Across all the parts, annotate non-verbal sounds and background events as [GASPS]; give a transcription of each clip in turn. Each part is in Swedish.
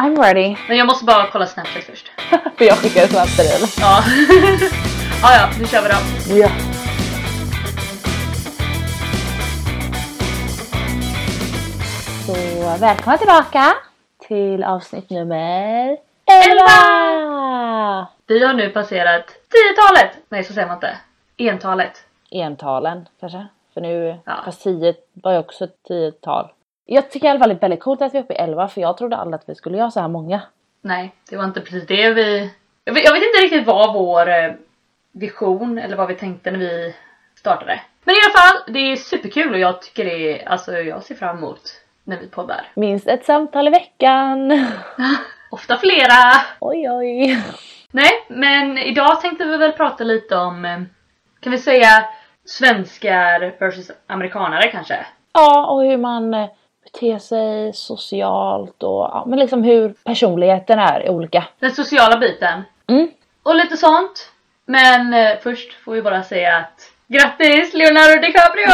I'm ready. Men jag måste bara kolla Snapchat först. [LAUGHS] För jag skickar snabbt till dig eller? Ja. ja, [LAUGHS] ja, nu kör vi då. Ja. Så välkomna tillbaka till avsnitt nummer 11! Vi har nu passerat tiotalet. Nej, så säger man inte. Entalet. Entalen kanske? För nu, Ja. fast 10 var ju också ett tiotal. Jag tycker i alla fall det är väldigt coolt att vi är uppe i 11 för jag trodde aldrig att vi skulle göra så här många. Nej, det var inte precis det vi... Jag vet, jag vet inte riktigt vad vår eh, vision eller vad vi tänkte när vi startade. Men i alla fall, det är superkul och jag tycker det är... Alltså jag ser fram emot när vi poddar. Minst ett samtal i veckan. [LAUGHS] Ofta flera. Oj oj. Nej, men idag tänkte vi väl prata lite om, eh, kan vi säga svenskar versus amerikanare kanske? Ja, och hur man beter sig socialt och ja, men liksom hur personligheten är olika. Den sociala biten. Mm. Och lite sånt. Men eh, först får vi bara säga att grattis Leonardo DiCaprio!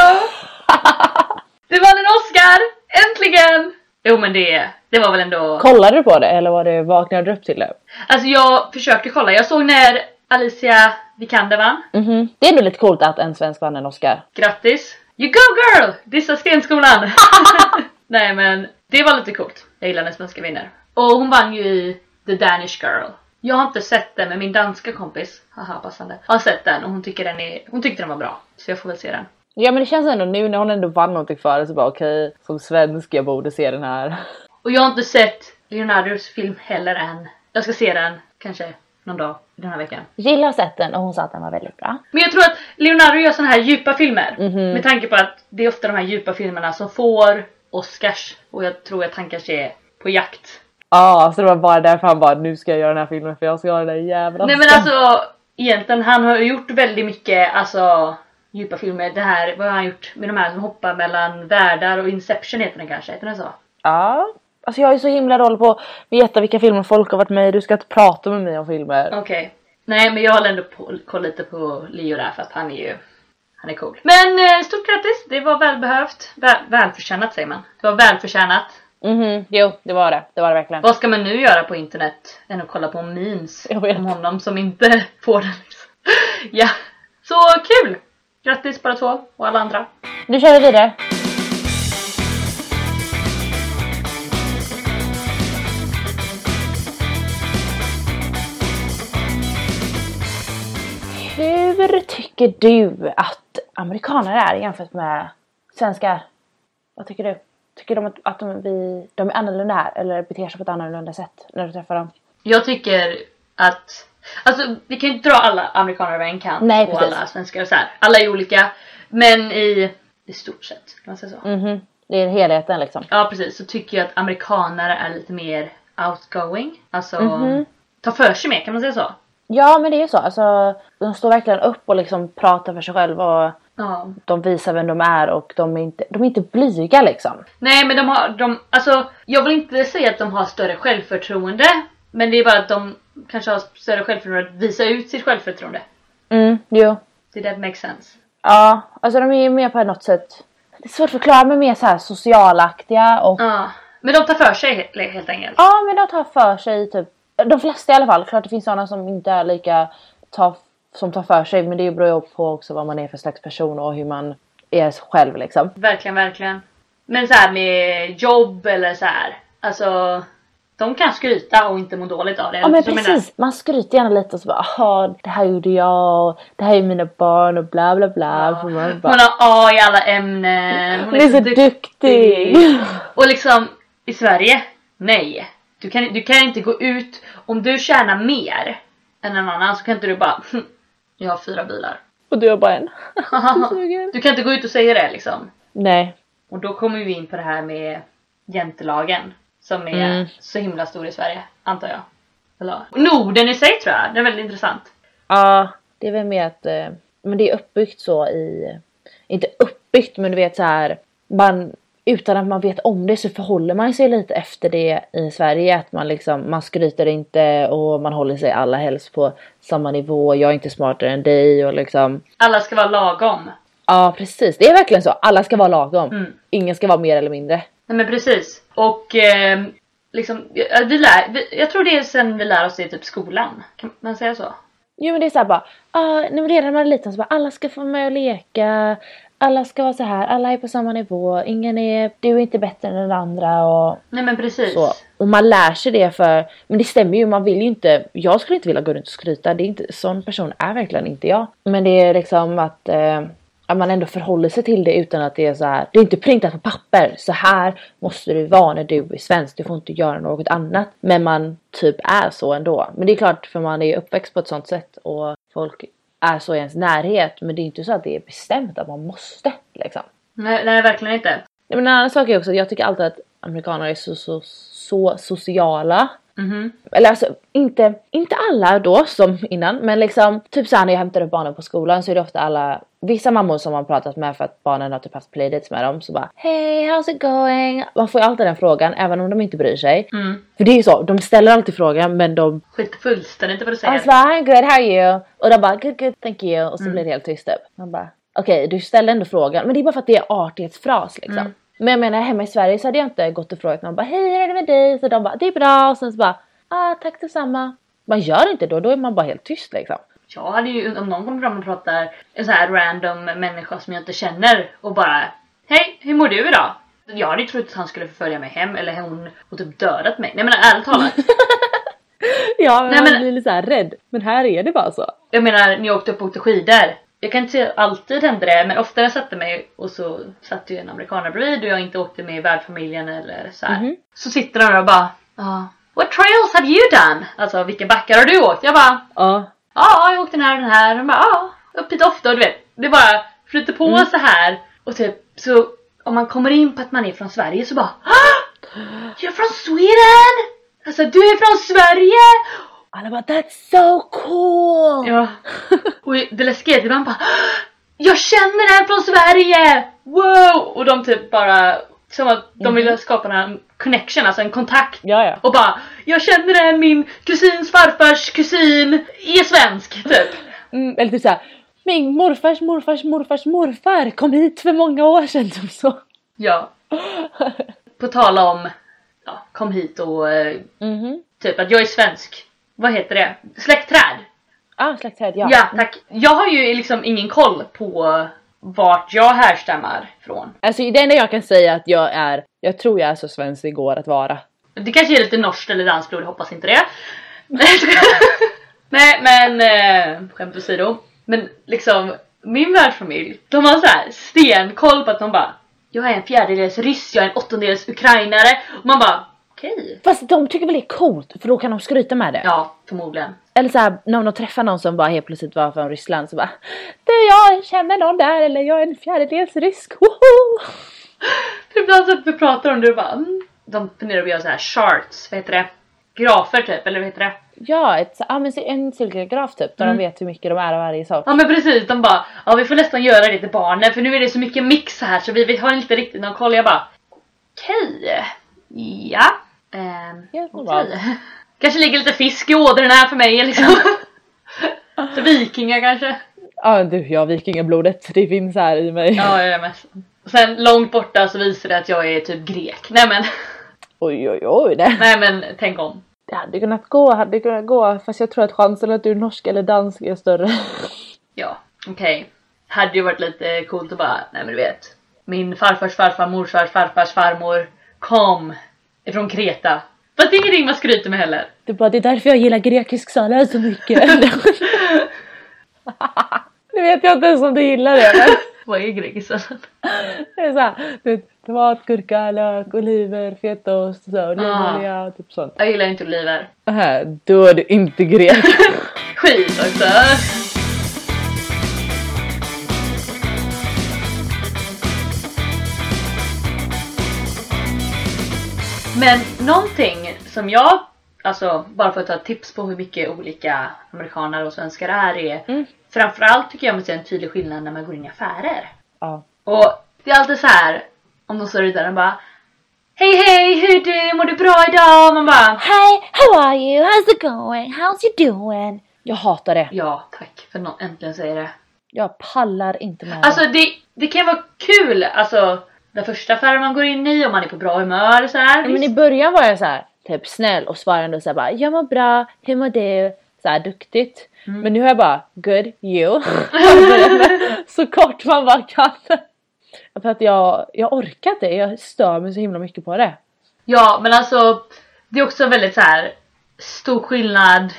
[LAUGHS] Du vann en Oscar! Äntligen! Jo men det, det var väl ändå... Kollade du på det eller var det vaknade du upp till det? Alltså jag försökte kolla, jag såg när Alicia Vikander vann. Mhm. Det är ändå lite coolt att en svensk vann en Oscar. Grattis! You go girl! Dissa Stenskolan! [LAUGHS] Nej men det var lite coolt. Jag gillar när svenska vinner. Och hon vann ju i The Danish Girl. Jag har inte sett den men min danska kompis, haha passande, har sett den och hon tycker den är, hon tyckte den var bra. Så jag får väl se den. Ja men det känns ändå nu när hon ändå vann någonting för det så bara okej, som svensk jag borde se den här. [LAUGHS] Och jag har inte sett Leonardos film heller än. Jag ska se den kanske någon dag den här veckan. Gilla har sett den och hon sa att den var väldigt bra. Men jag tror att Leonardo gör såna här djupa filmer. Mhm. Med tanke på att det är ofta de här djupa filmerna som får Oscars. Och jag tror att han kanske är på jakt. Ja, så det var bara därför han bara nu ska jag göra den här filmen för jag ska ha den där jävla Nej men Oscar." alltså egentligen han har gjort väldigt mycket alltså djupa filmer. Det här, vad har han gjort med de här som hoppar mellan världar och Inception heter den kanske? Heter den så? Ja. Alltså jag är så himla dålig på att veta vilka filmer folk har varit med i. Du ska inte prata med mig om filmer. Okej. Nej men jag håller ändå på, koll lite på Leo där för att han är ju han är cool. Men eh, stort grattis! Det var välbehövt. Väl, välförtjänat säger man. Det var välförtjänat. Mhm, jo det var det. Det var det verkligen. Vad ska man nu göra på internet än att kolla på memes om honom som inte [LAUGHS] får den? Liksom. ja, så kul! Grattis bara två och alla andra. Nu kör vi vidare. Hur tycker du att amerikanare är jämfört med svenskar? Vad tycker du? Tycker de att, att de, vi, de är annorlunda här eller beter sig på ett annorlunda sätt när du träffar dem? Jag tycker att Alltså vi kan ju inte dra alla amerikaner över en kant Nej, och alla svenskar och så här. Alla är olika. Men i, i stort sett, kan man säga så? Mhm. Det är helheten liksom. Ja precis, så tycker jag att amerikanare är lite mer outgoing. Alltså Mhm. ta för sig mer, kan man säga så? Ja men det är ju så. Alltså, de står verkligen upp och liksom pratar för sig själva och Ja. de visar vem de är och de är inte, de är inte blyga liksom. Nej men de har, de, alltså jag vill inte säga att de har större självförtroende. Men det är bara att de kanske har större självförtroende att visa ut sitt självförtroende. Mm, jo. Det that makes sense. Ja, alltså de är ju mer på något sätt. Det är svårt att förklara men mer så här socialaktiga och Ja. Men de tar för sig helt, helt enkelt. ja men de tar för sig typ. De flesta i alla fall. Klart det finns sådana som inte är lika tar, som tar för sig men det beror ju på också vad man är för slags person och hur man är själv liksom. Verkligen, verkligen. Men så här med jobb eller så här. Alltså de kan skryta och inte må dåligt av det. Ja men Så jag menar- precis, man skryter gärna lite och så bara "Jaha, det här gjorde jag och det här är mina barn och bla bla bla. Ja. Man Hon bara, har A i alla ämnen. Hon är så duktig. Och liksom i Sverige, nej. Du kan, du kan inte gå ut, om du tjänar mer än en annan så kan inte du bara "Hm, jag har fyra bilar. [LAUGHS] och du har bara en. [LAUGHS] [LAUGHS] Du kan inte gå ut och säga det liksom. Nej. Och då kommer vi in på det här med jantelagen. Som är Mm. så himla stor i Sverige, antar jag. Eller, Norden i sig tror jag, det är väldigt intressant. Ja, det är väl mer att eh, men det är uppbyggt så i, inte uppbyggt men du vet så här man utan att man vet om det så förhåller man sig lite efter det i Sverige att man liksom man skryter inte och man håller sig alla helst på samma nivå. Jag är inte smartare än dig och liksom Alla ska vara lagom. ja precis. Det är verkligen så. Alla ska vara lagom. Mm. Ingen ska vara mer eller mindre. Nej men precis. Och eh, liksom, vi lär, vi, jag tror det är sen vi lär oss det i typ skolan. Kan man säga så? Jo men det är såhär bara, ah, när man redan när man är liten så bara alla ska få vara med och leka. Alla ska vara så här, alla är på samma nivå, ingen är, du är inte bättre än den andra och Nej men precis. så. Och man lär sig det för, men det stämmer ju, man vill ju inte, jag skulle inte vilja gå runt och skryta, det är inte, sån person är verkligen inte jag. Men det är liksom att, eh, att man ändå förhåller sig till det utan att det är så här, det är inte printat på papper, så här måste du vara när du är svensk, du får inte göra något annat. Men man typ är så ändå. Men det är klart för man är uppväxt på ett sånt sätt och folk är så i ens närhet men det är inte så att det är bestämt att man måste liksom. Nej, nej verkligen inte. Men en annan sak är också att jag tycker alltid att amerikaner är så, så, så sociala. Mhm. Eller alltså inte, inte alla då som innan men liksom typ såhär när jag hämtar upp barnen på skolan så är det ofta alla Vissa mammor som man pratat med för att barnen har typ haft playdates med dem så bara Hey how's it going? Man får ju alltid den frågan även om de inte bryr sig. Mm. För det är ju så, de ställer alltid frågan men de Skiter fullständigt vad du säger. Alltså I'm good, how are you? Och de bara good good thank you och så blir det helt tyst typ. Man bara okej du ställer ändå frågan men det är bara för att det är artighetsfras liksom. Mm. Men jag menar hemma i Sverige så hade jag inte gått och frågat någon bara hej hur är det med dig? Så de bara det är bra och sen så bara ah tack detsamma. Man gör inte då, då är man bara helt tyst liksom. Jag hade ju, om någon kommer fram och pratar en så här random människa som jag inte känner och bara Hej, hur mår du idag? Jag hade ju trott att han skulle förfölja mig hem eller hon och typ dödat mig. Nej men ärligt talat. [LAUGHS] Ja men Nej, man men- blir lite såhär rädd. Men här är det bara så. Jag menar när jag åkte upp och åkte skidor. Jag kan inte säga alltid hände det men ofta jag satte mig och så satt ju en amerikaner bredvid och jag inte åkte med i värdfamiljen eller så här. Mhm. Så sitter de där och bara ja, What trails have you done? Alltså vilka backar har du åkt? Jag bara Ja. Ja, jag åkte den här och den här. De bara ja, upp hit ofta och du vet. Det bara flyter på så här och typ så om man kommer in på att man är från Sverige så bara ah, You're from Sweden! Alltså du är från Sverige! Alla bara that's so cool! Ja. Och det läskiga är att bara Jag känner en från Sverige! Wow! Och de typ bara som att de ville skapa en connection, alltså en kontakt. Ja ja. Och bara Jag känner en, min kusins farfars kusin är svensk typ. Mm, eller typ såhär min morfars morfars morfars morfar kom hit för många år sedan. Typ så. Ja. [LAUGHS] På tala om ja, kom hit och eh, Mhm. typ att jag är svensk. Vad heter det? Släktträd. Ah släktträd ja. Ja, tack. Jag har ju liksom ingen koll på vart jag härstammar från. Alltså det enda jag kan säga att jag är, jag tror jag är så svensk det går att vara. Det kanske är lite norskt eller danskt blod, hoppas inte det. [LAUGHS] Nej men eh, skämt åsido. Men liksom min värdfamilj, de har så här stenkoll på att de bara Jag är en fjärdedels ryss, jag är en åttondels ukrainare. Och man bara okej. Fast de tycker väl det är coolt för då kan de skryta med det. Ja, förmodligen. Eller såhär när de träffar någon som bara helt plötsligt var från Ryssland så bara Du jag känner någon där eller jag är en fjärdedels rysk, woho! Ibland så att vi pratar om det och bara mm. De funderar på att göra så här charts, vad heter det? Grafer typ, eller vad heter det? Ja, ett, ja men en cirkelgraf typ där Mm. de vet hur mycket de är av varje sak. Ja men precis, de bara ja vi får nästan göra det till barnen för nu är det så mycket mix här så vi, vi har inte riktigt någon koll. Jag bara okej, ja. Ehm, Helt [LAUGHS] normalt. Kanske ligger lite fisk i ådrorna här för mig liksom. [LAUGHS] så vikingar kanske. Ja du, jag har vikingablodet, det finns här i mig. Ja jag är med. Sen långt borta så visar det att jag är typ grek. Nej men, [LAUGHS] Oj oj oj det. nej men tänk om. Det hade kunnat gå, hade kunnat gå fast jag tror att chansen att du är norsk eller dansk är större. Ja, okej. Hade ju varit lite coolt att bara, nej men du vet. Min farfars farfar, morfars farfars farmor kom ifrån Kreta. Fast det är ingenting man skryter med heller. Det är bara det är därför jag gillar grekisk sallad så mycket. [LAUGHS] [LAUGHS] Nu vet jag inte ens om du gillar det men [LAUGHS] Vad är grekisar? det är såhär, du tomat, gurka, lök, oliver, fetaost, så, olivolja och typ sånt. Jag gillar inte oliver. Aha, då är du inte grek. Skit också. Men någonting som jag, alltså bara för att ta tips på hur mycket olika amerikaner och svenskar är, är Mm. framförallt tycker jag man ser en tydlig skillnad när man går in i affärer. ja. Och det är alltid så här om de står där och bara Hej hej, hur är du? Mår du bra idag? Man bara Hi, how are you? How's it going? How's you doing? Jag hatar det. Ja tack för att äntligen säger det. Jag pallar inte med Alltså det, det kan vara kul, alltså den första affären man går in i om man är på bra humör och så här. det. Men i början var jag så här. typ snäll och svarar ändå såhär bara jag mår bra, hur mår du? Såhär duktigt. Mm. Men nu har jag bara good, you. [LAUGHS] så kort man bara kan. För att jag, jag orkar inte, jag stör mig så himla mycket på det. Ja men alltså det är också väldigt så här stor skillnad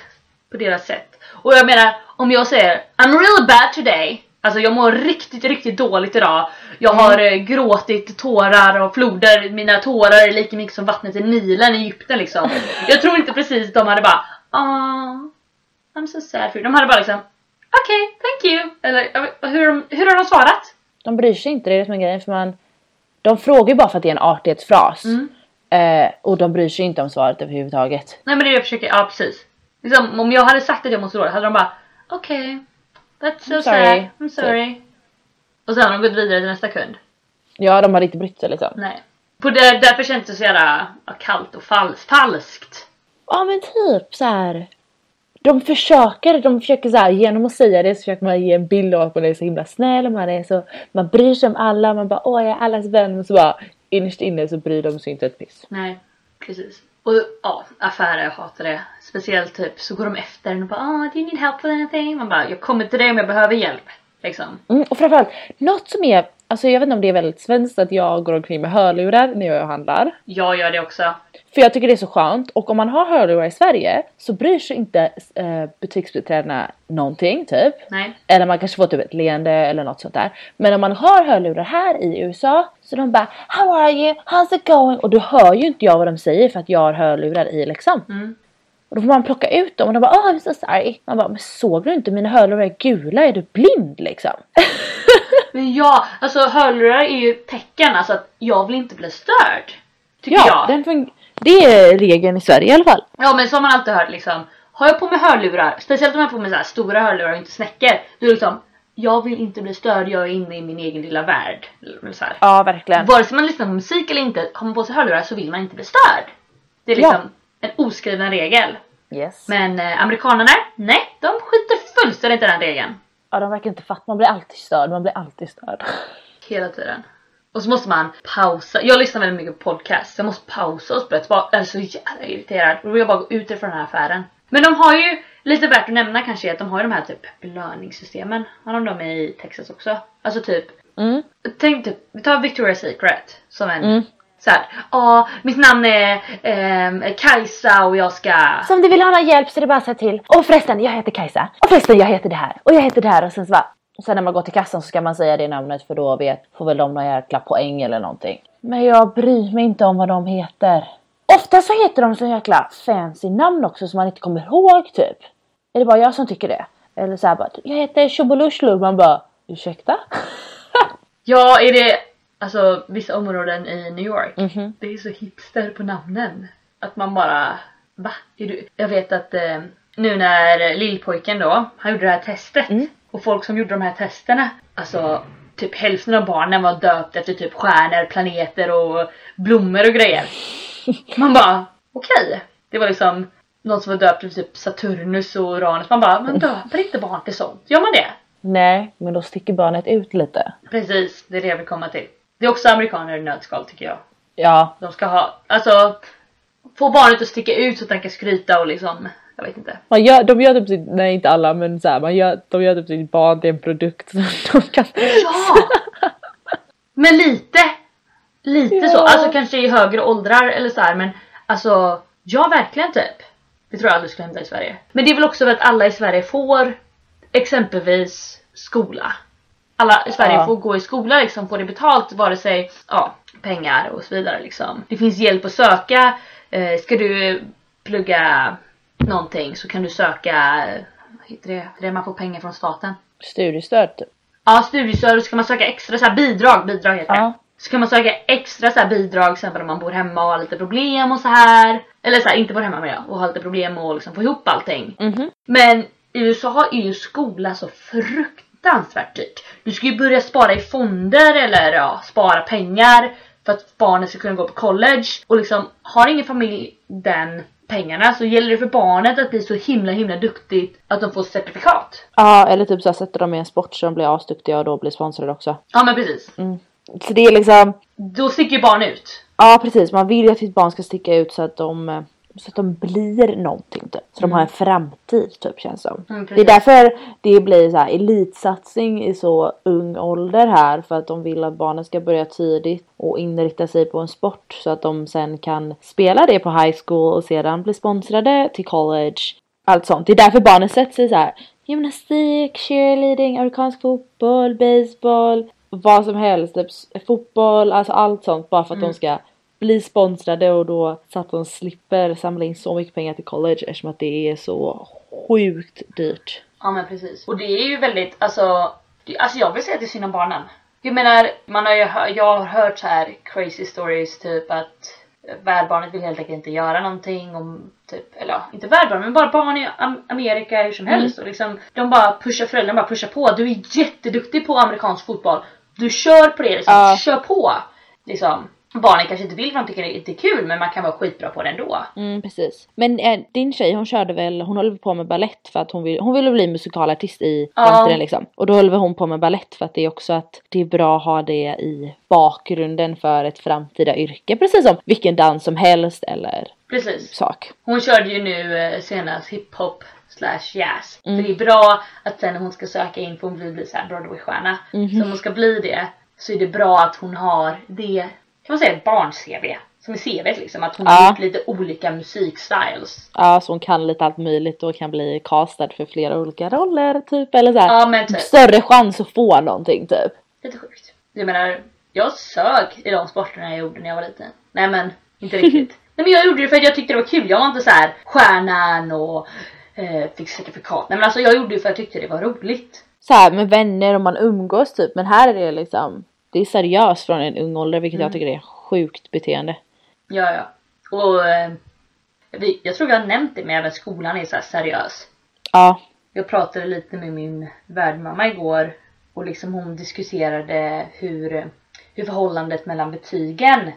på deras sätt. Och jag menar om jag säger I'm really bad today. Alltså jag mår riktigt riktigt dåligt idag. Jag har eh, gråtit tårar och floder. Mina tårar är lika mycket som vattnet i Nilen i Egypten liksom. [LAUGHS] Jag tror inte precis de hade bara ah, I'm so sad for you. De hade bara liksom okej, okay, thank you. Eller hur, hur har de svarat? De bryr sig inte, det är det som är grejen. För man, de frågar ju bara för att det är en artighetsfras. Mm. Eh, och de bryr sig inte om svaret överhuvudtaget. Nej men det är det jag försöker, ja precis. Liksom, om jag hade sagt att jag måste dåligt hade de bara okej, that's so I'm sad, sorry." I'm sorry. Och sen har de gått vidare till nästa kund. Ja, de hade inte brytt sig liksom. Nej. På det, därför känns det så jävla kallt och fals, falskt. Ja men typ så här. De försöker, de försöker så här, genom att säga det så försöker man ge en bild av att man är så himla snäll, man är så, man bryr sig om alla, man bara åh jag är allas vän, men så bara innerst inne så bryr de sig inte ett piss. Nej, precis. Och ja, affärer, jag hatar det. Speciellt typ så går de efter en och bara ah, do you need help with anything? Man bara jag kommer till dig om jag behöver hjälp. Liksom. Mm, och framförallt, något som är, alltså jag vet inte om det är väldigt svenskt att jag går omkring med hörlurar när jag handlar. Jag gör det också. För jag tycker det är så skönt och om man har hörlurar i Sverige så bryr sig inte eh, butiksbiträdena någonting typ. Nej. Eller man kanske får typ ett leende eller något sånt där. Men om man har hörlurar här i USA så de bara How are you? How's it going? Och då hör ju inte jag vad de säger för att jag har hörlurar i liksom. Mm. Och då får man plocka ut dem och de bara oh I'm so sorry. Man bara men såg du inte mina hörlurar är gula? Är du blind liksom? [LAUGHS] Men ja, alltså hörlurar är ju tecken alltså att jag vill inte bli störd. Tycker ja, jag. den det är regeln i Sverige i alla fall. Ja men som man alltid hört liksom. Har jag på mig hörlurar, speciellt om jag har på mig så stora hörlurar och inte snäckor. Då är det liksom, jag vill inte bli störd, jag är inne i min egen lilla värld. Så här. Ja verkligen. Vare sig man lyssnar på musik eller inte, har man på sig hörlurar så vill man inte bli störd. Det är liksom en oskriven regel. Yes. Men eh, amerikanerna, nej, de skiter fullständigt i den regeln. Ja de verkar inte fatta, man blir alltid störd, man blir alltid störd. Hela tiden. Och så måste man pausa. Jag lyssnar väldigt mycket på podcast. Jag måste pausa och spela tillbaka. Jag är så jävla irriterad. Då vill jag bara gå ut ifrån den här affären. Men de har ju, lite värt att nämna kanske, att de har ju de här typ belöningssystemen. Har de dem i Texas också? Alltså typ, Mm. tänk typ, vi tar Victoria's Secret som en Mm. så här. Ja, mitt namn är ehm, Kajsa och jag ska... Så om du vill ha någon hjälp så är det bara att säga till. Och förresten, jag heter Kajsa. Och förresten, jag heter det här. Och jag heter det här. Och sen så bara, sen när man går till kassan så ska man säga det namnet för då vet, får väl de någon jäkla poäng eller någonting. Men jag bryr mig inte om vad de heter. Ofta så heter de så jäkla fancy namn också som man inte kommer ihåg typ. Är det bara jag som tycker det? Eller så här bara, jag heter Tjobolushlu. Man bara, ursäkta? [LAUGHS] Ja, är det alltså vissa områden i New York? Mhm. Det är så hipster på namnen. Att man bara, va? Är du? Jag vet att eh, nu när lillpojken då, han gjorde det här testet. Mm. Och folk som gjorde de här testerna, alltså typ hälften av barnen var döpt efter typ stjärnor, planeter och blommor och grejer. [LAUGHS] Man bara, okej. Det var liksom någon som var döpt efter typ Saturnus och Uranus. Man bara, man döper inte barn till sånt. Gör man det? Nej, men då sticker barnet ut lite. Precis, det är det jag vill komma till. Det är också amerikaner i nötskal tycker jag. Ja, De ska ha, alltså få barnet att sticka ut så att den kan skryta och liksom, jag vet inte. Man gör, de gör typ sitt, nej inte alla men så här, man gör, de gör typ sitt barn till en produkt som [LAUGHS] de kan... Ja! Men lite, lite Ja. så, alltså kanske i högre åldrar eller så här, men alltså ja verkligen typ. Det tror jag aldrig skulle hända i Sverige. Men det är väl också för att alla i Sverige får exempelvis skola. Alla i Sverige Ja. får gå i skola liksom, får det betalt vare sig ja, pengar och så vidare liksom. Det finns hjälp att söka. Eh, ska du plugga någonting så kan du söka, vad heter det, det man får pengar från staten. Studiestöd typ. Ja, studiestöd, så kan man söka extra så här, bidrag, bidrag heter det. Ja. Så kan man söka extra så här, bidrag, till exempel om man bor hemma och har lite problem och så här. Eller så här, inte bor hemma med och har lite problem och liksom få ihop allting. Mhm. Men i USA är ju skola så fruktansvärt dyrt. Du ska ju börja spara i fonder eller ja, spara pengar för att barnet ska kunna gå på college. Och liksom, har ingen familj den pengarna så gäller det för barnet att bli så himla himla duktigt att de får certifikat. Ja, eller typ så här, sätter dem i en sport så de blir asduktiga och då blir sponsrade också. Ja men precis. Så det är liksom, Då sticker ju barn ut. ja precis, man vill ju att sitt barn ska sticka ut så att de, eh, så att de blir någonting typ. Så de har en framtid typ känns som. Mm, Det är därför det blir så här elitsatsning i så ung ålder här för att de vill att barnen ska börja tidigt och inrikta sig på en sport så att de sen kan spela det på high school och sedan bli sponsrade till college. Allt sånt. Det är därför barnen sätter sig så här gymnastik, cheerleading, amerikansk fotboll, baseball, vad som helst, typ fotboll, alltså allt sånt bara för att de ska bli sponsrade och då så att de slipper samla in så mycket pengar till college eftersom att det är så sjukt dyrt. Ja men precis. Och det är ju väldigt, alltså, det, alltså jag vill säga att det är synd om barnen. Jag menar, man har ju, jag har hört så här crazy stories typ att värdbarnet vill helt enkelt inte göra någonting om typ, eller ja, inte värdbarn men bara barn i Am- Amerika hur som helst och liksom de bara pushar, föräldrarna bara pushar på. Du är jätteduktig på amerikansk fotboll. Du kör på det liksom, Ja. kör på! Liksom. Barnen kanske inte vill för de tycker det är kul men man kan vara skitbra på det ändå. Mm precis. Men eh, din tjej hon körde väl, hon håller väl på med ballett för att hon vill, hon ville bli musikalartist i Ja. framtiden liksom. Och då håller väl hon på med ballett för att det är också att det är bra att ha det i bakgrunden för ett framtida yrke. Precis som vilken dans som helst eller Precis. sak. Hon körde ju nu eh, senast hiphop slash jazz. Mm. För det är bra att sen när hon ska söka in för hon vill bli så här Broadway-stjärna. Mhm. Så om hon ska bli det så är det bra att hon har det, kan man säga ett barn-CV? Som är CV liksom, att hon har Ja. gjort lite olika musikstyles. Ja så hon kan lite allt möjligt och kan bli castad för flera olika roller typ eller så här. Ja men typ, Större chans att få någonting typ. lite sjukt. Jag menar, jag sög i de sporterna jag gjorde när jag var liten. Nej men, inte riktigt. [LAUGHS] Nej men jag gjorde det för att jag tyckte det var kul. Jag var inte så här stjärnan och eh, fick certifikat. Nej men alltså jag gjorde det för att jag tyckte det var roligt. så här med vänner och man umgås typ men här är det liksom det är seriöst från en ung ålder vilket jag tycker är sjukt beteende. Ja, ja. Och eh, jag tror vi har nämnt det men även skolan är så seriös. Ja, Jag pratade lite med min värdmamma igår och liksom hon diskuterade hur, hur förhållandet mellan betygen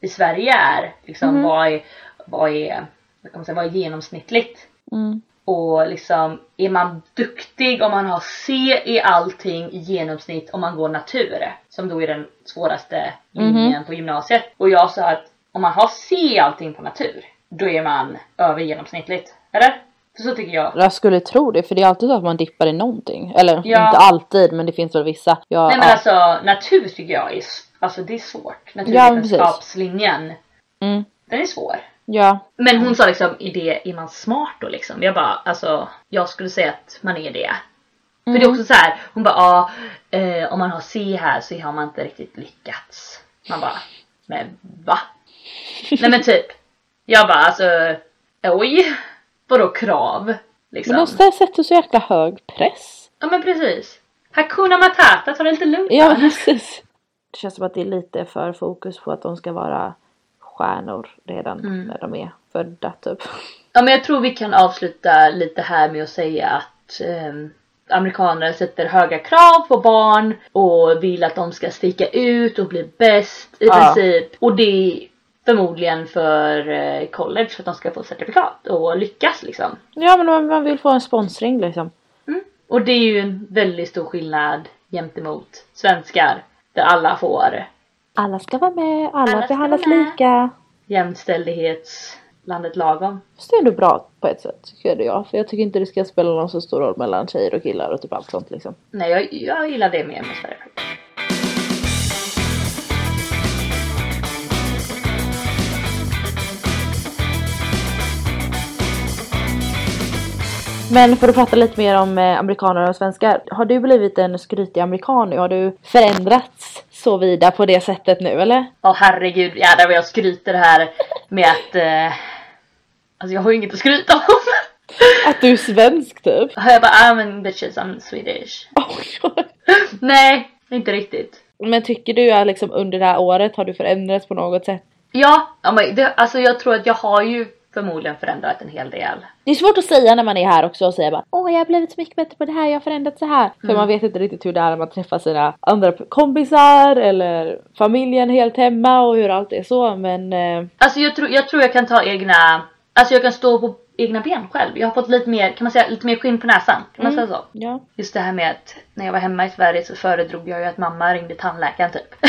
i Sverige är. Liksom vad är, vad är, vad kan man säga, vad är genomsnittligt? mm. Och liksom är man duktig om man har C i allting i genomsnitt om man går natur. Som då är den svåraste linjen på gymnasiet. Och jag sa att om man har C i allting på natur då är man över genomsnittligt. Eller? För så tycker jag. jag skulle tro det för det är alltid så att man dippar i någonting. Eller Ja. inte alltid men det finns väl vissa. Ja, Nej men ja. alltså natur tycker jag är, alltså det är svårt. Ja, Naturvetenskapslinjen. Mm. den är svår. Ja. Men hon sa liksom, är, det, är man smart då liksom? Jag bara, alltså jag skulle säga att man är det. För det är också så här, hon bara, ja eh, om man har C här så har man inte riktigt lyckats. Man bara, men va? Nej men typ. Jag bara alltså, oj. Vadå krav? Liksom. Men de sätter så jäkla hög press. Ja men precis. Hakuna Matata, ta det lite lugnt Ja [LAUGHS] precis. Det känns som att det är lite för fokus på att de ska vara stjärnor redan Mm. när de är födda typ. [LAUGHS] Ja men jag tror vi kan avsluta lite här med att säga att ehm, amerikaner sätter höga krav på barn och vill att de ska sticka ut och bli bäst i Ja. princip. Och det är förmodligen för eh, college för att de ska få certifikat och lyckas liksom. Ja men man- man vill få en sponsring liksom. Och det är ju en väldigt stor skillnad gentemot svenskar där alla får Alla ska vara med, alla, Alla behandlas lika. jämställdhetslandet lagom. Fast det är ändå bra på ett sätt tycker jag. För jag tycker inte det ska spela någon så stor roll mellan tjejer och killar och typ allt sånt liksom. Nej jag, jag gillar det mer med Sverige. Men för att prata lite mer om eh, amerikaner och svenskar. Har du blivit en skrytig amerikan nu? Har du förändrats så vida på det sättet nu eller? Åh herregud, jädrar vad jag skryter här med att... Eh, alltså jag har ju inget att skryta om. Att du är svensk typ? jag bara, ah men bitches I'm Swedish. Oj. Nej, inte riktigt. Men tycker du att liksom under det här året har du förändrats på något sätt? Ja, ja men det, alltså jag tror att jag har ju förmodligen förändrat en hel del. Det är svårt att säga när man är här också och säga bara Åh jag har blivit så mycket bättre på det här, jag har förändrats så här. För man vet inte riktigt hur det är när man träffar sina andra kompisar eller familjen helt hemma och hur allt är så men eh, Alltså jag tror, jag tror jag kan ta egna, alltså jag kan stå på egna ben själv. Jag har fått lite mer, kan man säga, lite mer skinn på näsan. Kan man säga så? ja. Just det här med att när jag var hemma i Sverige så föredrog jag ju att mamma ringde tandläkaren typ. [LAUGHS]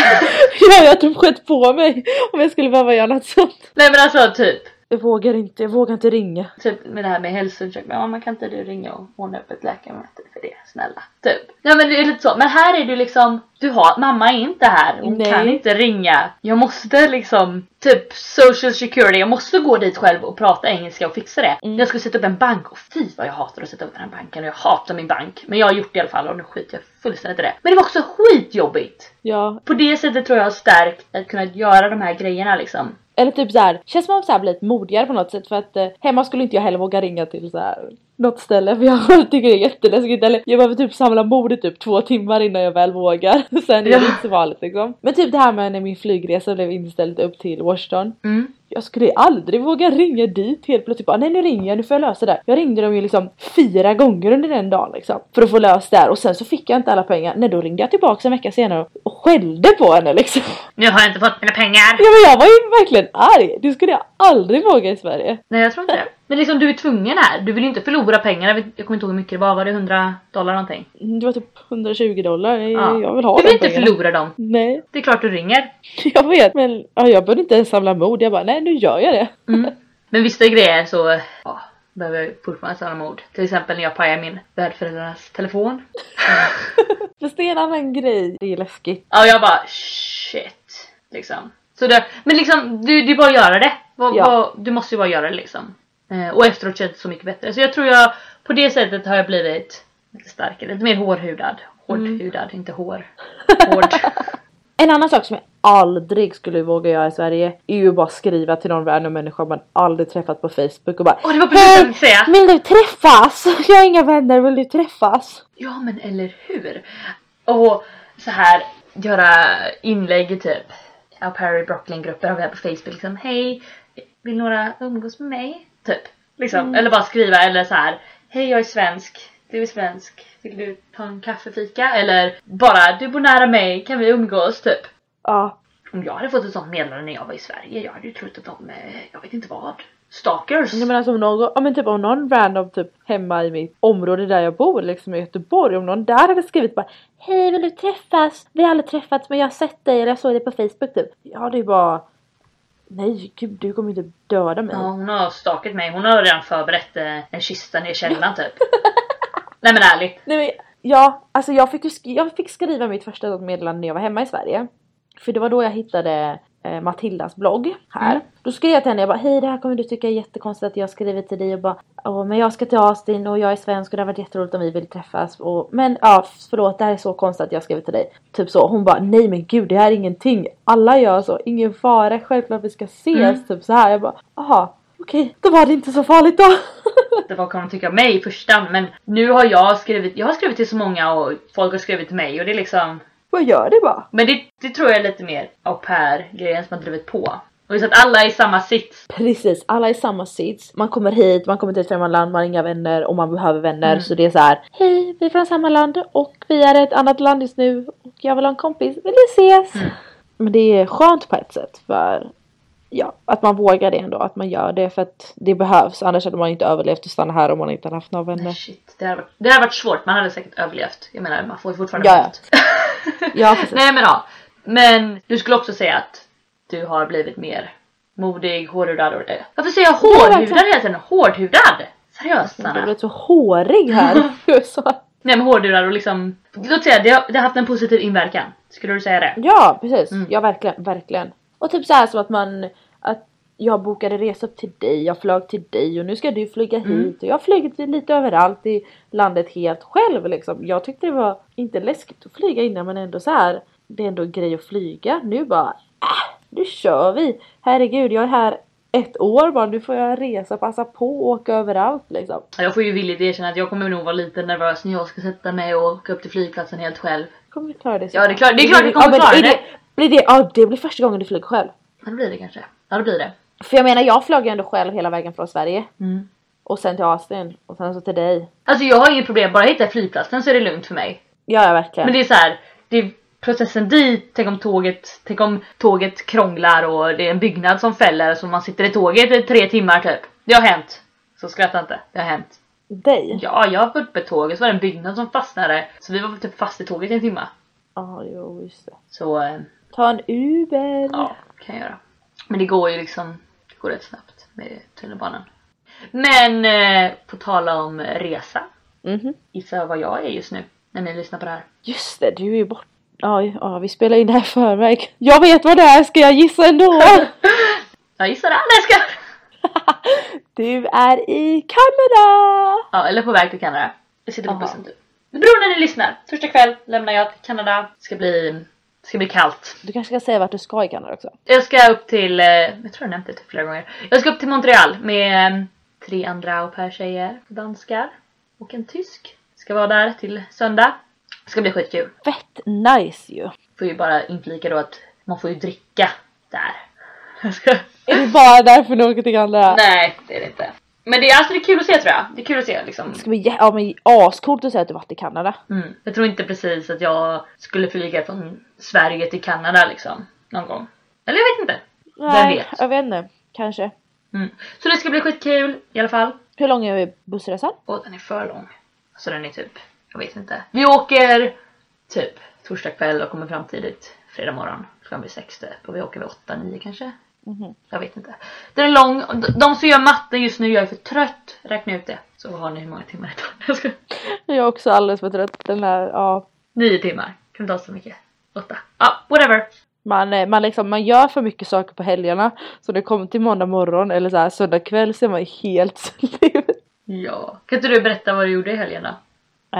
ja, jag typ skett på mig om jag skulle behöva göra något sånt. Nej men alltså typ. Jag vågar inte, jag vågar inte ringa. Typ med det här med hälsoundersökning. Ja, man kan inte du ringa och ordna upp ett läkarmöte för det? Snälla. Typ. Ja men det är lite så. Men här är du liksom, du har, mamma är inte här. Hon Nej. kan inte ringa. Jag måste liksom, typ social security. Jag måste gå dit själv och prata engelska och fixa det. Mm. Jag ska sätta upp en bank och fy vad jag hatar att sätta upp den här banken och jag hatar min bank. Men jag har gjort det i alla fall och nu skiter jag fullständigt i det. Men det var också skitjobbigt. Ja, På det sättet tror jag har stärkt att kunna göra de här grejerna liksom. Eller typ så här. känns som att man blivit modigare på något sätt för att eh, hemma skulle inte jag heller våga ringa till så här något ställe för jag [LAUGHS] tycker det är jätteläskigt eller jag behöver typ samla mod i typ två timmar innan jag väl vågar. [LAUGHS] Sen är det Ja. inte så vanligt liksom. Men typ det här med när min flygresa blev inställd upp till Washington. Mm. Jag skulle aldrig våga ringa dit helt plötsligt bara nej nu ringer jag, nu får jag lösa det. Jag ringde dem ju liksom fyra gånger under den dagen liksom. För att få löst det här och sen så fick jag inte alla pengar. Nej då ringde jag tillbaka en vecka senare och skällde på henne liksom. Nu har jag inte fått mina pengar. Ja men jag var ju verkligen arg. Det skulle jag aldrig våga i Sverige. Nej jag tror inte det. Men liksom du är tvungen här. Du vill ju inte förlora pengar. Jag, kommer inte ihåg hur mycket det var. Var det 100 dollar någonting? Det var typ 120 dollar. Ja. Jag vill ha Du vill inte pengarna. förlora dem. Nej, Det är klart du ringer. jag vet. Men ja, jag behövde inte ens samla mod. Jag bara nej nu gör jag det. Mm. [LAUGHS] Men vissa grejer så ja, behöver jag fortfarande samla mod. Till exempel när jag pajar min värdföräldrarnas telefon. [LAUGHS] Fast det är en annan grej. Det är läskigt. Ja jag bara shit. Liksom. Så det, men liksom du, du bara göra det. Vad- Ja. vad- du måste ju bara göra det liksom. Eh, och efteråt känns det så mycket bättre. Så jag tror jag på det sättet har jag blivit lite starkare. Lite mer hårdhudad. Hårdhudad, inte hår. [LAUGHS] Hård. En annan sak som jag aldrig skulle våga göra i Sverige är ju bara skriva till någon random människa man aldrig träffat på Facebook och bara Och det var precis tänkte säga. Vill du träffas? [LAUGHS] Jag har inga vänner, vill du träffas? Ja men eller hur? Och så här göra inlägg i typ ja, Perry Brooklyn grupper har vi här på Facebook liksom Hej, vill några umgås med mig? Typ. Liksom. Eller bara skriva eller så här Hej jag är svensk, du är svensk, vill du ta en kaffefika? Eller bara du bor nära mig, kan vi umgås? Typ. Ja. Om jag hade fått ett sånt meddelande när jag var i Sverige, jag hade ju trott att de, eh, jag vet inte vad, stalkers. Jag menar som någon, ja, men typ om någon random typ hemma i mitt område där jag bor liksom i Göteborg om någon där hade skrivit bara Hej vill du träffas? Vi har aldrig träffats men jag har sett dig eller jag såg dig på Facebook typ. Ja det är bara Nej gud du kommer inte döda mig. Ja, hon har stakat mig. Hon har redan förberett eh, en kista ner i källaren typ. [LAUGHS] Nej men ärligt. Nej, men, ja, alltså jag fick, jag fick skriva mitt första meddelande när jag var hemma i Sverige. För det var då jag hittade eh, Matildas blogg här. Mm. Då skrev jag till henne, jag bara hej det här kommer du tycka är jättekonstigt att jag skriver till dig och bara Åh men jag ska till Austin och jag är svensk och det har varit jätteroligt om vi vill träffas och men ja förlåt det här är så konstigt att jag skriver till dig. Typ så. Hon bara nej men gud det här är ingenting. Alla gör så, ingen fara, självklart vi ska ses. Mm. Typ så här. Jag bara aha okej då var det inte så farligt då. [LAUGHS] Det var kan de tycka om mig i första men nu har jag skrivit, jag har skrivit till så många och folk har skrivit till mig och det är liksom Vad gör det bara? Men det, det tror jag är lite mer au pair grejen som har drivit på. Och just att alla är i samma sits. Precis, alla är i samma sits. Man kommer hit, man kommer till ett främmande land, man har inga vänner och man behöver vänner. Mm. Så det är så här. Hej, vi är från samma land och vi är i ett annat land just nu och jag vill ha en kompis. Vill vi ses? Mm. Men det är skönt på ett sätt för ja, att man vågar det ändå. Att man gör det för att det behövs. Annars hade man inte överlevt och stanna här om man inte hade haft några Nej, vänner. shit, det hade, varit, det hade varit svårt. Man hade säkert överlevt. Jag menar man får ju fortfarande Ja, mat. [LAUGHS] [LAUGHS] Ja, precis. Nej men ja. Men du skulle också säga att du har blivit mer modig, hårdhudad och det. Varför säger jag Ja, hårdhudad hela tiden? Hårdhudad? Seriöst Jag Sanna? blivit så hårig här. [LAUGHS] Jag är så- Nej men hårdhudad och liksom, låt säga det har, det har haft en positiv inverkan. Skulle du säga det? Ja precis, Mm. ja verkligen, verkligen. Och typ så här som att man, att jag bokade resa upp till dig, jag flög till dig och nu ska du flyga Mm. hit och jag har flugit lite överallt i landet helt själv liksom. Jag tyckte det var inte läskigt att flyga innan men ändå så här. det är ändå en grej att flyga. Nu bara, äh, nu kör vi! Herregud jag är här ett år bara, nu får jag resa, passa på och åka överallt liksom. Jag får ju villigt erkänna att jag kommer nog vara lite nervös när jag ska sätta mig och åka upp till flygplatsen helt själv. Kommer vi klara det? Ja, det är klart- det är klart vi kommer men klara är det. Blir det, ja det blir första gången du flyger själv. Ja det blir det kanske. Ja det blir det. För jag menar jag flög ju ändå själv hela vägen från Sverige. Mm. Och sen till Austin och sen så till dig. Alltså jag har inget problem, bara hitta flygplatsen så är det lugnt för mig. Ja, ja verkligen. Men det är så här, det är processen dit, tänk om tåget, tänk om tåget krånglar och det är en byggnad som fäller så man sitter i tåget i tre timmar typ. Det har hänt. Så skratta inte, det har hänt. Dig? Ja, jag var uppe i tåget så var det en byggnad som fastnade så vi var typ fast i tåget i en timme. Ja, jo just det. Så eh, Ta en Uber. ja, kan jag göra. Men det går ju liksom, går rätt snabbt. med tunnelbanan. Men eh, på tala om resa. Mhm. Gissa vad jag är just nu när ni lyssnar på det här. Just det, du är ju bort. Ja, ja, vi spelar in det här förväg. Jag vet vad det är, ska jag gissa ändå? [LAUGHS] Jag gissar det. Jag ska. [LAUGHS] du är i Kanada! Ja, eller på väg till Kanada. Jag sitter på Aha. bussen typ. Det beror när ni lyssnar. Torsdag kväll lämnar jag till Kanada. Det ska bli, det ska bli kallt. Du kanske ska säga vart du ska i Kanada också? Jag ska upp till, eh, jag tror jag nämnt det typ flera gånger. Jag ska upp till Montreal med eh, tre andra au pair tjejer, danskar och en tysk. Ska vara där till söndag. Det ska bli skitkul. Fett nice ju! Får ju bara inflika då att man får ju dricka där. [LAUGHS] Jag ska... Är du bara därför du åker till Kanada? Nej, det är det inte. Men det är alltså det är kul att se tror jag. Det är kul att se liksom. Det ska bli jä- ja, men ascoolt att säga att du varit i Kanada. Mm. Jag tror inte precis att jag skulle flyga från Sverige till Kanada liksom. Någon gång. Eller jag vet inte. Nej, vet? jag vet inte. Kanske. Mm. Så det ska bli skitkul i alla fall. Hur lång är bussresan? Och den är för lång. Så den är typ, jag vet inte. Vi åker typ torsdag kväll och kommer fram tidigt fredag morgon. Klockan blir sex typ. Och vi åker vid åtta, nio kanske. Mhm. Jag vet inte. Den är lång. de- som gör matte just nu, jag är för trött. Räkna ut det. Så har ni hur många timmar det tar. [LAUGHS] Jag ska... Jag är också alldeles för trött. Den här, ja. Nio timmar. Kan det ta så mycket? Åtta. Ja, whatever. Man, eh, man, liksom, man gör för mycket saker på helgerna. Så när det kommer till måndag morgon eller så här, söndag kväll så är man helt [LAUGHS] slut. Ja. Kan inte du berätta vad du gjorde i helgen då?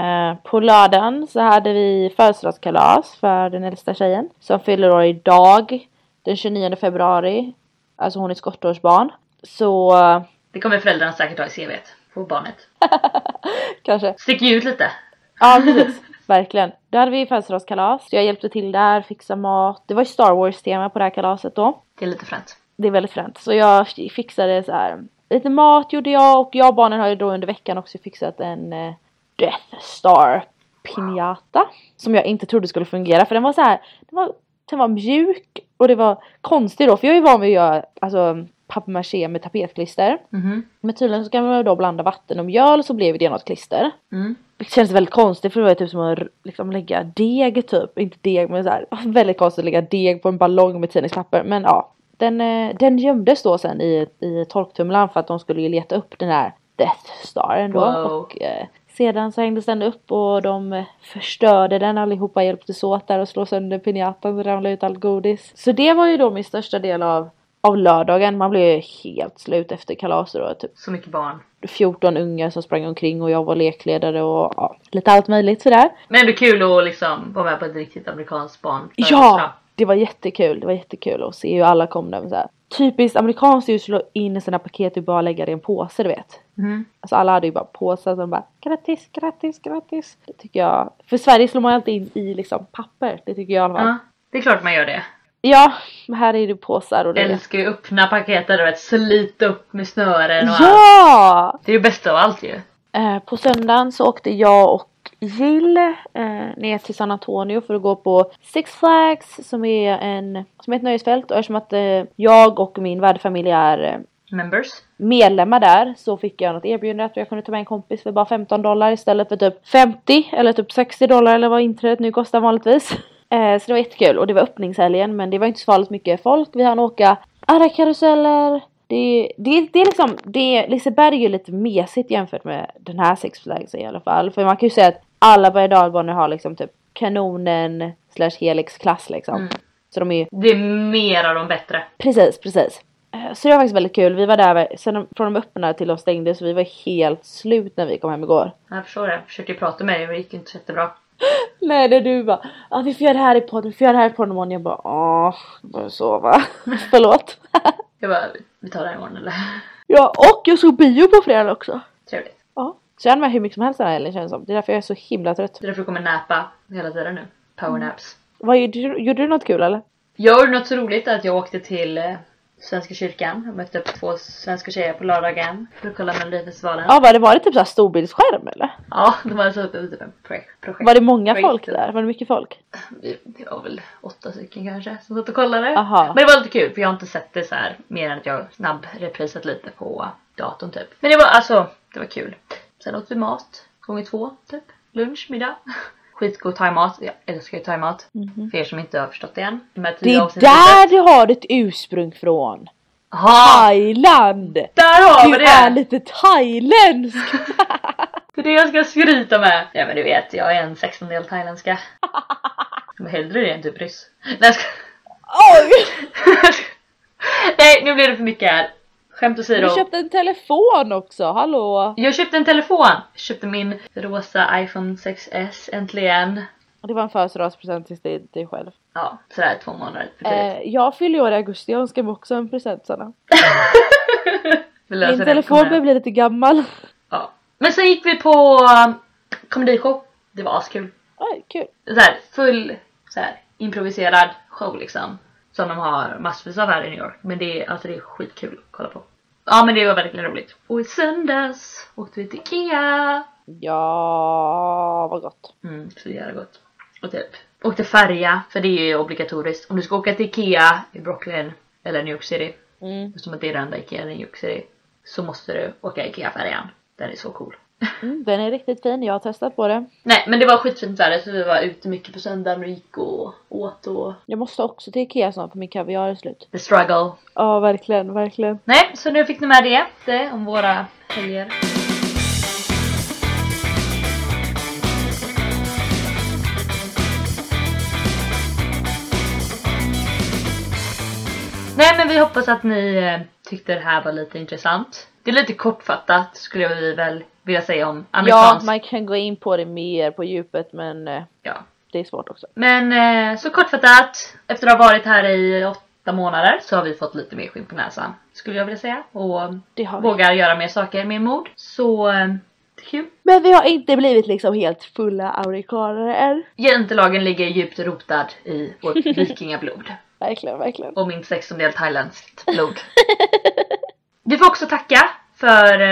Eh, på lördagen så hade vi födelsedagskalas för den äldsta tjejen. Som fyller år idag. Den 29 februari. Alltså hon är skottårsbarn. Så eh, Det kommer föräldrarna säkert ha i CVt på barnet. [LAUGHS] kanske. Sticker ut lite. Ja [LAUGHS] precis. Verkligen. Då hade vi födelsedagskalas. Jag hjälpte till där, fixa mat. Det var ju Star Wars tema på det här kalaset då. Det är lite fränt. Det är väldigt fränt. Så jag fixade så här. Lite mat gjorde jag och jag och barnen har ju då under veckan också fixat en eh, Death Star pinjata. Som jag inte trodde skulle fungera för den var så här. Den var, den var mjuk och det var konstigt då för jag är van vid att göra alltså papier-maché med tapetklister. Mhm. Men tydligen så kan man då blanda vatten och mjöl så blev det något klister. Mm. Det känns väldigt konstigt för det var typ som att liksom lägga deg typ. Inte deg men så här, [LAUGHS] väldigt konstigt att lägga deg på en ballong med tidningspapper. Men ja. Den, eh, den gömdes då sen i, i torktumlaren för att de skulle ju leta upp den här Death Staren då. Wow. Och eh, sedan så hängdes den upp och de förstörde den allihopa hjälptes åt där och slå sönder pinjatan och ramlade ut allt godis. Så det var ju då min största del av, av lördagen. Man blev ju helt slut efter kalaset då. Typ Så mycket barn. 14 unga som sprang omkring och jag var lekledare och ja, lite allt möjligt sådär. Men ändå kul att liksom vara med på ett riktigt amerikanskt barn. Ja! Det var jättekul, det var jättekul att se hur alla kom där med såhär. Typiskt amerikanskt just att slå in sina paket och bara lägga det i en påse du vet. Mm. Alltså alla hade ju bara påsar som bara grattis, grattis, grattis. Det tycker jag. För Sverige slår man alltid in i liksom papper. Det tycker jag i alla fall. Ja, det är klart man gör det. Ja, här är det påsar och det är... Älskar ju öppna paketet och vet, slita upp med snören och allt. Ja! Det är ju bäst av allt ju. Eh, på söndagen så åkte jag och Jill eh, ner till San Antonio för att gå på Six Flags som är, en, som är ett nöjesfält och eftersom att eh, jag och min värdfamilj är eh, Members. medlemmar där så fick jag något erbjudande att jag kunde ta med en kompis för bara 15 dollar istället för typ 50 eller typ 60 dollar eller vad inträdet nu kostar vanligtvis. [LAUGHS] Eh, så det var jättekul och det var öppningshelgen men det var inte så farligt mycket folk. Vi hann åka alla karuseller. Det, det, det är liksom, det, Liseberg är lite mesigt jämfört med den här Six Flags i alla fall. För man kan ju säga att alla berg dalbanor har liksom typ kanonen slash helix klass liksom. Mm. Så de är ju Det är mer av de bättre. Precis, precis. Eh, Så det var faktiskt väldigt kul. Vi var där sen de- från de öppnade till de stängde så vi var helt slut när vi kom hem igår. Jag förstår det. Jag försökte ju prata med dig men det gick inte så jättebra. [GASPS] Nej, det du bara ah, vi får göra det här i podden, vi får göra det här i podden imorgon. Jag bara åh, jag bara sova. [LAUGHS] Förlåt. [LAUGHS] Jag bara, vi tar det här imorgon eller? ja, och jag såg bio på fredag också. Så jag med hur mycket som helst den här helgen känns det som. Det är därför jag är så himla trött. Det är därför jag kommer näpa hela tiden nu. Powernaps. Vad gjorde du? Gjorde du något kul eller? Jag gjorde något så roligt att jag åkte till eh, Svenska kyrkan och mötte upp två svenska tjejer på lördagen för att kolla Melodifestivalen. Ja, var det, var det typ såhär storbildsskärm eller? Ja, de hade satt upp typ en projekt. Var det många projekt. folk där? Var det mycket folk? Det var väl åtta stycken kanske som satt och kollade. Aha. Men det var lite kul för jag har inte sett det så här mer än att jag snabb reprisat lite på datorn typ. Men det var alltså, det var kul. Sen åt vi mat gånger två typ. Lunch, middag. Skitgod thaimat. Jag älskar ju thaimat. För er som inte har förstått det än. De Det är där du har ditt ursprung från. Jaha! Thailand! Där har vi Du är det! lite thailändsk! [LAUGHS] Det är det jag ska skryta med! Ja men du vet, jag är en sextondel thailändska. [LAUGHS] Men hellre det än typ ryss. Nej, jag ska... Oj! [LAUGHS] Nej nu blir det för mycket här. Skämt Du åsido. köpte en telefon också, hallå! Jag köpte en telefon. Jag köpte min rosa iPhone 6S äntligen. Det var en födelsedagspresent till dig, själv. Ja, sådär två månader för tidigt. Eh, jag fyller år i augusti, jag önskar mig också en present Sanna. [LAUGHS] Min telefon börjar bli lite gammal. Ja. Men sen gick vi på um, komedishow. Det var askul. Oj, kul. Så här, full så här, improviserad show liksom. Som de har massvis av här i New York. Men det är, alltså, det är skitkul att kolla på. Ja men det var verkligen roligt. Och i söndags åkte vi till Ikea. Ja, vad gott. Mm, så jävla gott. Och typ åkte färja, för det är ju obligatoriskt. Om du ska åka till Ikea i Brooklyn eller New York City, Mm. som att det är det enda Ikea i New York City, så måste du åka Ikea-färjan. Den är så cool. Mm, den är riktigt fin, jag har testat på det. Nej men det var skitfint väder så vi var ute mycket på söndagen och gick och åt och Jag måste också till Ikea snart för min kaviar är slut. the struggle. Ja, verkligen, verkligen. Nej, så nu fick ni med det, det om våra helger. Nej men vi hoppas att ni eh, tyckte det här var lite intressant. Det är lite kortfattat skulle vi väl vilja säga om Ja, amerikansk. man kan gå in på det mer på djupet men eh, Ja. det är svårt också. Men eh, så kortfattat, efter att ha varit här i åtta månader så har vi fått lite mer skinn på näsan. Skulle jag vilja säga. Och Det har vi. vågar göra mer saker med mod. Så eh, kul. Men vi har inte blivit liksom helt fulla amerikaner än. Jantelagen ligger djupt rotad i vårt [LAUGHS] vikingablod. Verkligen, verkligen. Och min sextondel thailändskt blod. Vi får också tacka för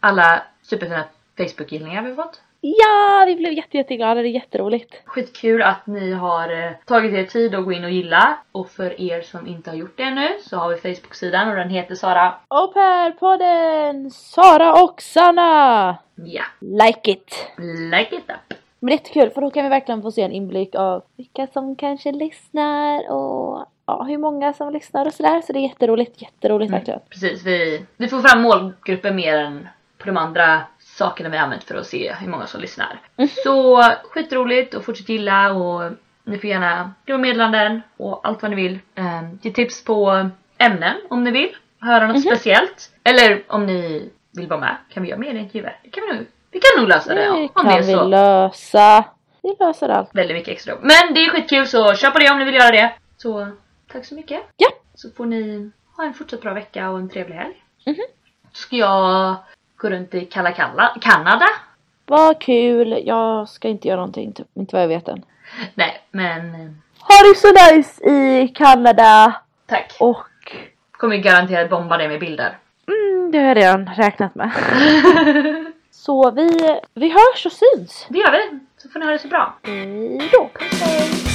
alla superfina Facebook-gillningar vi har fått. Ja, vi blev jätte, jätteglada, det är jätteroligt. Skitkul att ni har eh, tagit er tid att gå in och gilla. Och för er som inte har gjort det ännu så har vi Facebook-sidan och den heter Sara. Au pair-podden! Sara och Sanna! Ja, Like it! like it up. Men det är jättekul för då kan vi verkligen få se en inblick av vilka som kanske lyssnar och ja, hur många som lyssnar och sådär. Så det är jätteroligt, jätteroligt verkligen. Precis, vi, vi får fram målgruppen mer än på de andra sakerna vi använt för att se hur många som lyssnar. Så skitroligt och fortsätt gilla och ni får gärna skriva meddelanden och allt vad ni vill. Um, ge tips på ämnen om ni vill. Höra något speciellt. Eller om ni vill vara med kan vi göra mer intervjuer. Det kan vi nog, vi kan nog lösa det Det om kan det är vi så. lösa. Vi löser allt. Väldigt mycket extra. Men det är skitkul så kör på det om ni vill göra det. Så tack så mycket. Ja. Så får ni ha en fortsatt bra vecka och en trevlig helg. Mhm. Ska jag gå runt i kalla kalla Kanada? Vad kul. Jag ska inte göra någonting, typ. inte vad jag vet än. Nej, men eh, Ha det så nice i Kanada tack. och Kommer garanterat bomba dig med bilder. mm, det har jag redan räknat med. [LAUGHS] Så vi, vi hörs och syns. Det gör vi. Så får ni ha det så bra. Hej då. Puss hej.